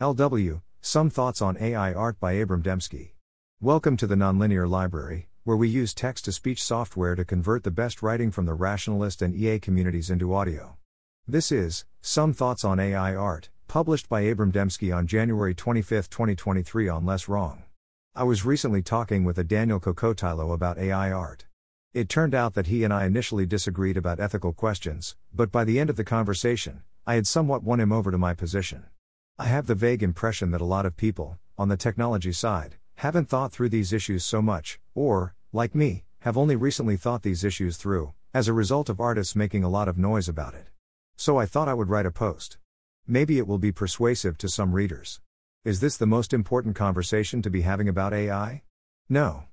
LW Some Thoughts on AI Art by Abram Demski. Welcome to the Nonlinear Library, where we use text to speech software to convert the best writing from the rationalist and EA communities into audio. This is Some Thoughts on AI Art, published by Abram Demski on January 25, 2023 on Less Wrong. I was recently talking with a Daniel Kokotajlo about AI art. It turned out that he and I initially disagreed about ethical questions, but by the end of the conversation, I had somewhat won him over to my position. I have the vague impression that a lot of people, on the technology side, haven't thought through these issues so much, or, like me, have only recently thought these issues through, as a result of artists making a lot of noise about it. So I thought I would write a post. Maybe it will be persuasive to some readers. Is this the most important conversation to be having about AI? No.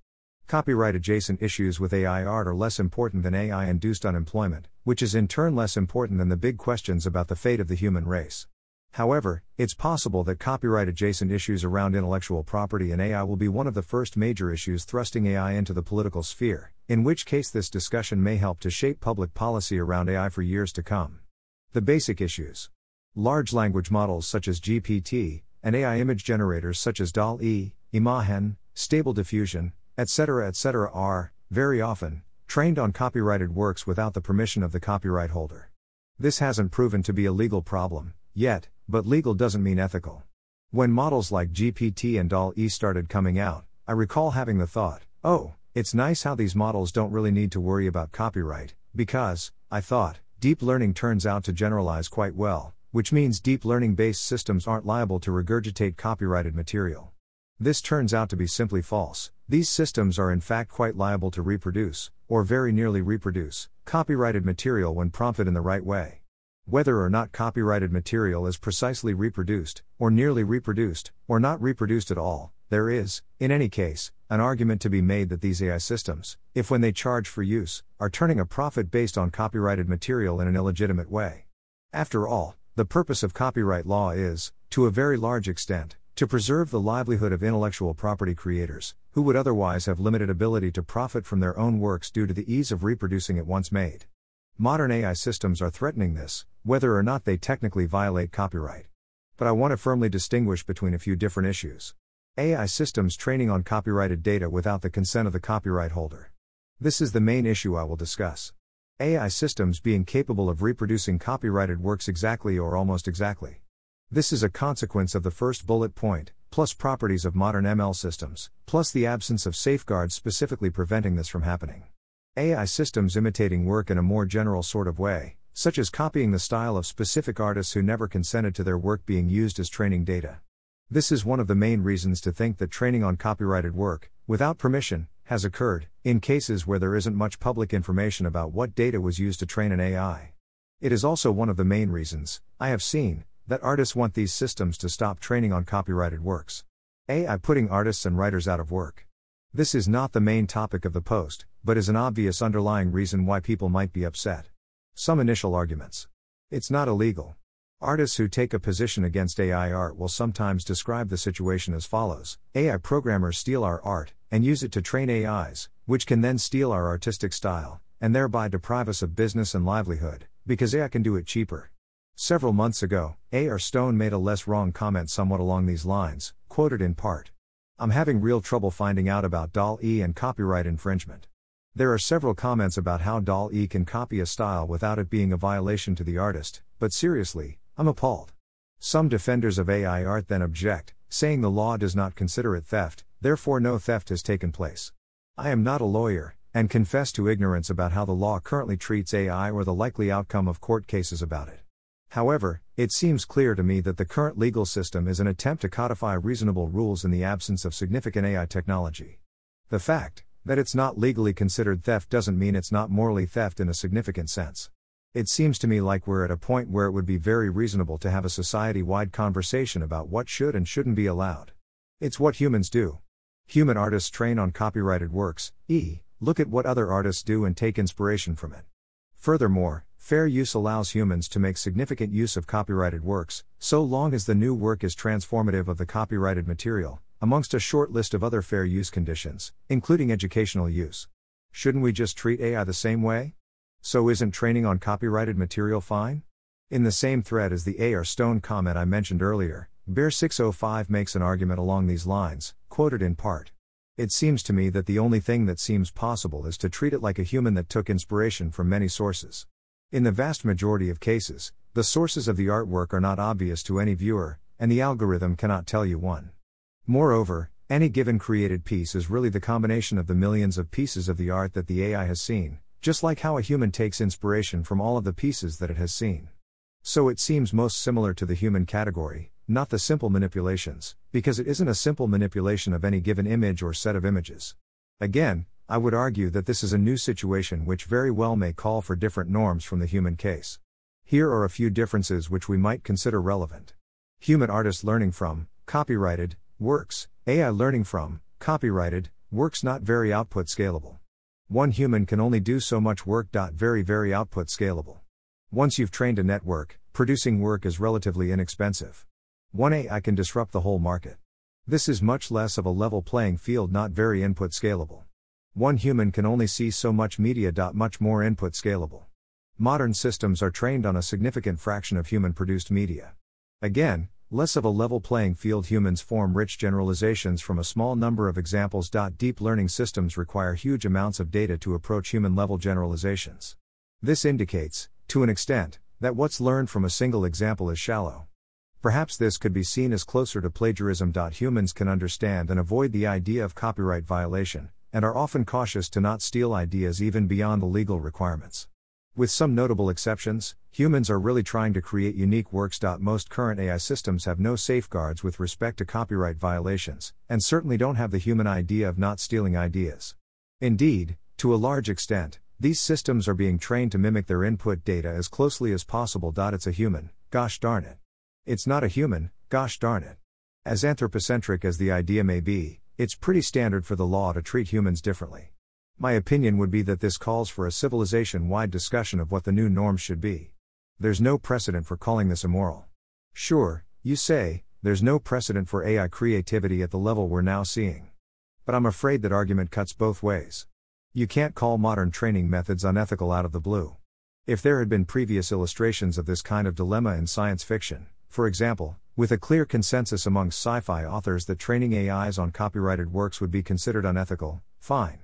Copyright adjacent issues with AI art are less important than AI induced unemployment, which is in turn less important than the big questions about the fate of the human race. However, it's possible that copyright adjacent issues around intellectual property and AI will be one of the first major issues thrusting AI into the political sphere, in which case this discussion may help to shape public policy around AI for years to come. The basic issues Large language models such as GPT, and AI image generators such as DAL E, Imagen, Stable Diffusion, etc., etc., are, very often, trained on copyrighted works without the permission of the copyright holder. This hasn't proven to be a legal problem, yet, but legal doesn't mean ethical. When models like GPT and DAL E started coming out, I recall having the thought, oh, it's nice how these models don't really need to worry about copyright, because, I thought, deep learning turns out to generalize quite well, which means deep learning based systems aren't liable to regurgitate copyrighted material. This turns out to be simply false. These systems are in fact quite liable to reproduce, or very nearly reproduce, copyrighted material when prompted in the right way. Whether or not copyrighted material is precisely reproduced, or nearly reproduced, or not reproduced at all, there is, in any case, an argument to be made that these AI systems, if when they charge for use, are turning a profit based on copyrighted material in an illegitimate way. After all, the purpose of copyright law is, to a very large extent, to preserve the livelihood of intellectual property creators, who would otherwise have limited ability to profit from their own works due to the ease of reproducing it once made. Modern AI systems are threatening this, whether or not they technically violate copyright. But I want to firmly distinguish between a few different issues. AI systems training on copyrighted data without the consent of the copyright holder. This is the main issue I will discuss. AI systems being capable of reproducing copyrighted works exactly or almost exactly. This is a consequence of the first bullet point, plus properties of modern ML systems, plus the absence of safeguards specifically preventing this from happening. AI systems imitating work in a more general sort of way, such as copying the style of specific artists who never consented to their work being used as training data. This is one of the main reasons to think that training on copyrighted work, without permission, has occurred, in cases where there isn't much public information about what data was used to train an AI. It is also one of the main reasons, I have seen, that artists want these systems to stop training on copyrighted works. AI putting artists and writers out of work. This is not the main topic of the post, but is an obvious underlying reason why people might be upset. Some initial arguments. It's not illegal. Artists who take a position against AI art will sometimes describe the situation as follows AI programmers steal our art, and use it to train AIs, which can then steal our artistic style, and thereby deprive us of business and livelihood, because AI can do it cheaper. Several months ago, A.R. Stone made a less wrong comment somewhat along these lines, quoted in part. I'm having real trouble finding out about DAL E and copyright infringement. There are several comments about how DAL E can copy a style without it being a violation to the artist, but seriously, I'm appalled. Some defenders of AI art then object, saying the law does not consider it theft, therefore no theft has taken place. I am not a lawyer, and confess to ignorance about how the law currently treats AI or the likely outcome of court cases about it. However, it seems clear to me that the current legal system is an attempt to codify reasonable rules in the absence of significant AI technology. The fact that it's not legally considered theft doesn't mean it's not morally theft in a significant sense. It seems to me like we're at a point where it would be very reasonable to have a society wide conversation about what should and shouldn't be allowed. It's what humans do. Human artists train on copyrighted works, e. Look at what other artists do and take inspiration from it. Furthermore, Fair use allows humans to make significant use of copyrighted works, so long as the new work is transformative of the copyrighted material, amongst a short list of other fair use conditions, including educational use. Shouldn't we just treat AI the same way? So isn't training on copyrighted material fine? In the same thread as the A.R. Stone comment I mentioned earlier, Bear 605 makes an argument along these lines, quoted in part. It seems to me that the only thing that seems possible is to treat it like a human that took inspiration from many sources. In the vast majority of cases, the sources of the artwork are not obvious to any viewer, and the algorithm cannot tell you one. Moreover, any given created piece is really the combination of the millions of pieces of the art that the AI has seen, just like how a human takes inspiration from all of the pieces that it has seen. So it seems most similar to the human category, not the simple manipulations, because it isn't a simple manipulation of any given image or set of images. Again, I would argue that this is a new situation which very well may call for different norms from the human case. Here are a few differences which we might consider relevant. Human artists learning from, copyrighted, works, AI learning from, copyrighted, works not very output scalable. One human can only do so much work. Very, very output scalable. Once you've trained a network, producing work is relatively inexpensive. One AI can disrupt the whole market. This is much less of a level playing field, not very input scalable. One human can only see so much media. Much more input scalable. Modern systems are trained on a significant fraction of human produced media. Again, less of a level playing field humans form rich generalizations from a small number of examples. Deep learning systems require huge amounts of data to approach human level generalizations. This indicates, to an extent, that what's learned from a single example is shallow. Perhaps this could be seen as closer to plagiarism. Humans can understand and avoid the idea of copyright violation, and are often cautious to not steal ideas even beyond the legal requirements. With some notable exceptions, humans are really trying to create unique works. Most current AI systems have no safeguards with respect to copyright violations, and certainly don't have the human idea of not stealing ideas. Indeed, to a large extent, these systems are being trained to mimic their input data as closely as possible. It's a human, gosh darn it. It's not a human, gosh darn it. As anthropocentric as the idea may be, it's pretty standard for the law to treat humans differently. My opinion would be that this calls for a civilization wide discussion of what the new norms should be. There's no precedent for calling this immoral. Sure, you say, there's no precedent for AI creativity at the level we're now seeing. But I'm afraid that argument cuts both ways. You can't call modern training methods unethical out of the blue. If there had been previous illustrations of this kind of dilemma in science fiction, for example, with a clear consensus among sci fi authors that training AIs on copyrighted works would be considered unethical, fine.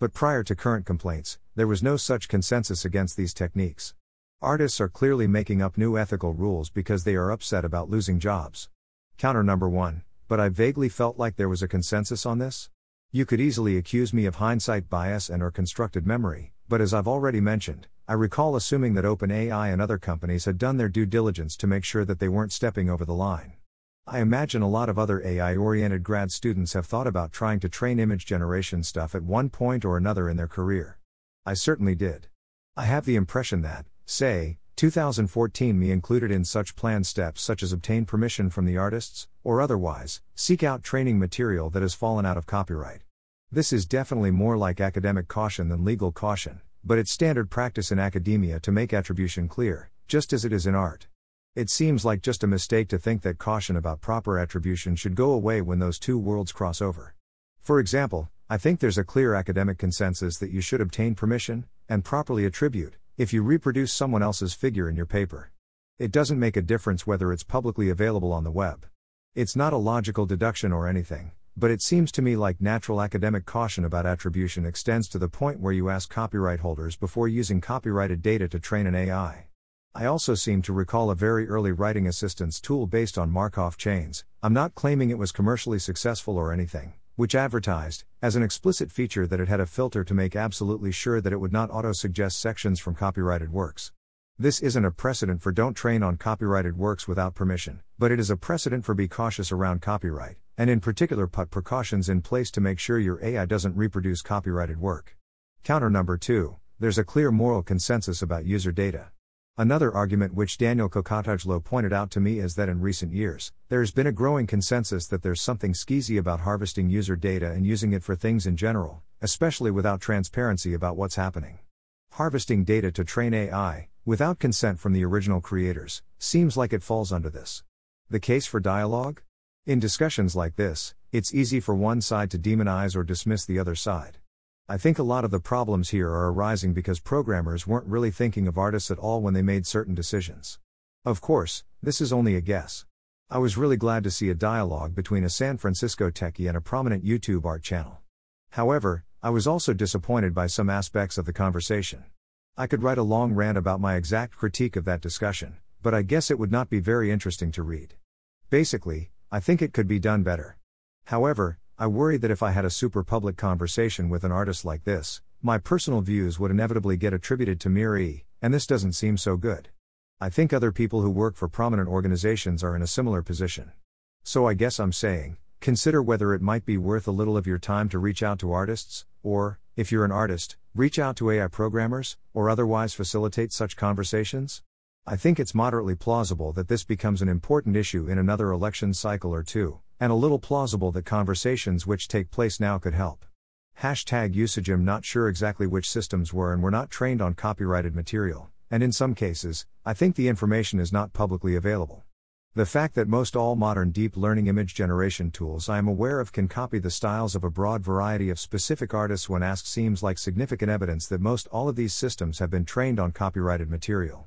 But prior to current complaints, there was no such consensus against these techniques. Artists are clearly making up new ethical rules because they are upset about losing jobs. Counter number one, but I vaguely felt like there was a consensus on this? You could easily accuse me of hindsight bias and or constructed memory, but as I've already mentioned, I recall assuming that OpenAI and other companies had done their due diligence to make sure that they weren't stepping over the line. I imagine a lot of other AI oriented grad students have thought about trying to train image generation stuff at one point or another in their career. I certainly did. I have the impression that, say, 2014 me included in such planned steps such as obtain permission from the artists, or otherwise, seek out training material that has fallen out of copyright. This is definitely more like academic caution than legal caution but it's standard practice in academia to make attribution clear, just as it is in art. It seems like just a mistake to think that caution about proper attribution should go away when those two worlds cross over. For example, I think there's a clear academic consensus that you should obtain permission, and properly attribute, if you reproduce someone else's figure in your paper. It doesn't make a difference whether it's publicly available on the web. It's not a logical deduction or anything, but it seems to me like natural academic caution about attribution extends to the point where you ask copyright holders before using copyrighted data to train an AI. I also seem to recall a very early writing assistance tool based on Markov chains, I'm not claiming it was commercially successful or anything, which advertised, as an explicit feature, that it had a filter to make absolutely sure that it would not auto suggest sections from copyrighted works. This isn't a precedent for don't train on copyrighted works without permission, but it is a precedent for be cautious around copyright and in particular put precautions in place to make sure your AI doesn't reproduce copyrighted work. Counter number 2 there's a clear moral consensus about user data. Another argument which Daniel Kokotajlo pointed out to me is that in recent years, there has been a growing consensus that there's something skeezy about harvesting user data and using it for things in general, especially without transparency about what's happening. Harvesting data to train AI, without consent from the original creators, seems like it falls under this. The case for dialogue? In discussions like this, it's easy for one side to demonize or dismiss the other side. I think a lot of the problems here are arising because programmers weren't really thinking of artists at all when they made certain decisions. Of course, this is only a guess. I was really glad to see a dialogue between a San Francisco techie and a prominent YouTube art channel. However, I was also disappointed by some aspects of the conversation. I could write a long rant about my exact critique of that discussion, but I guess it would not be very interesting to read. Basically, I think it could be done better. However, I worry that if I had a super public conversation with an artist like this, my personal views would inevitably get attributed to MIRI, and this doesn't seem so good. I think other people who work for prominent organizations are in a similar position. So I guess I'm saying, consider whether it might be worth a little of your time to reach out to artists, or, if you're an artist, reach out to AI programmers, or otherwise facilitate such conversations? I think it's moderately plausible that this becomes an important issue in another election cycle or two, and a little plausible that conversations which take place now could help. Hashtag usage I'm not sure exactly which systems were and were not trained on copyrighted material, and in some cases, I think the information is not publicly available. The fact that most all modern deep learning image generation tools I am aware of can copy the styles of a broad variety of specific artists when asked seems like significant evidence that most all of these systems have been trained on copyrighted material.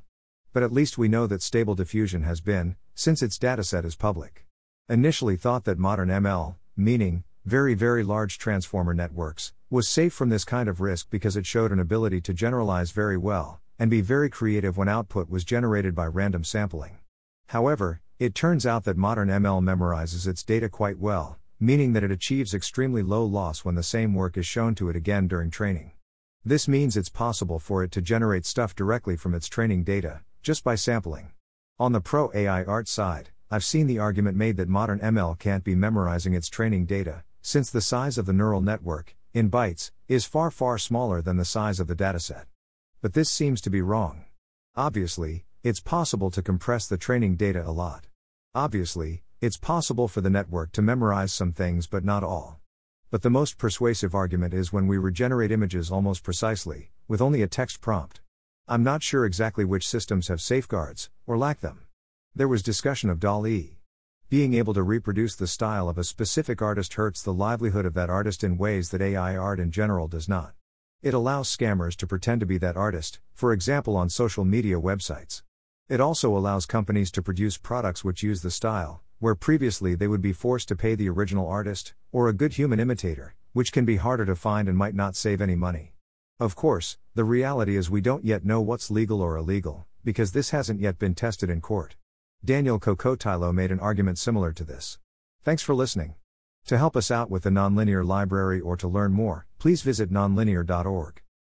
But at least we know that Stable Diffusion has been, since its dataset is public. Initially thought that modern ML, meaning, very very large transformer networks, was safe from this kind of risk because it showed an ability to generalize very well, and be very creative when output was generated by random sampling. However, it turns out that modern ML memorizes its data quite well, meaning that it achieves extremely low loss when the same work is shown to it again during training. This means it's possible for it to generate stuff directly from its training data, just by sampling. On the pro AI art side, I've seen the argument made that modern ML can't be memorizing its training data, since the size of the neural network, in bytes, is far far smaller than the size of the dataset. But this seems to be wrong. Obviously, it's possible to compress the training data a lot. Obviously, it's possible for the network to memorize some things but not all. But the most persuasive argument is when we regenerate images almost precisely, with only a text prompt. I'm not sure exactly which systems have safeguards, or lack them. There was discussion of DALL-E. Being able to reproduce the style of a specific artist hurts the livelihood of that artist in ways that AI art in general does not. It allows scammers to pretend to be that artist, for example on social media websites. It also allows companies to produce products which use the style, where previously they would be forced to pay the original artist, or a good human imitator, which can be harder to find and might not save any money. Of course, the reality is we don't yet know what's legal or illegal, because this hasn't yet been tested in court. Daniel Kokotajlo made an argument similar to this. Thanks for listening. To help us out with the Nonlinear Library or to learn more, please visit nonlinear.org.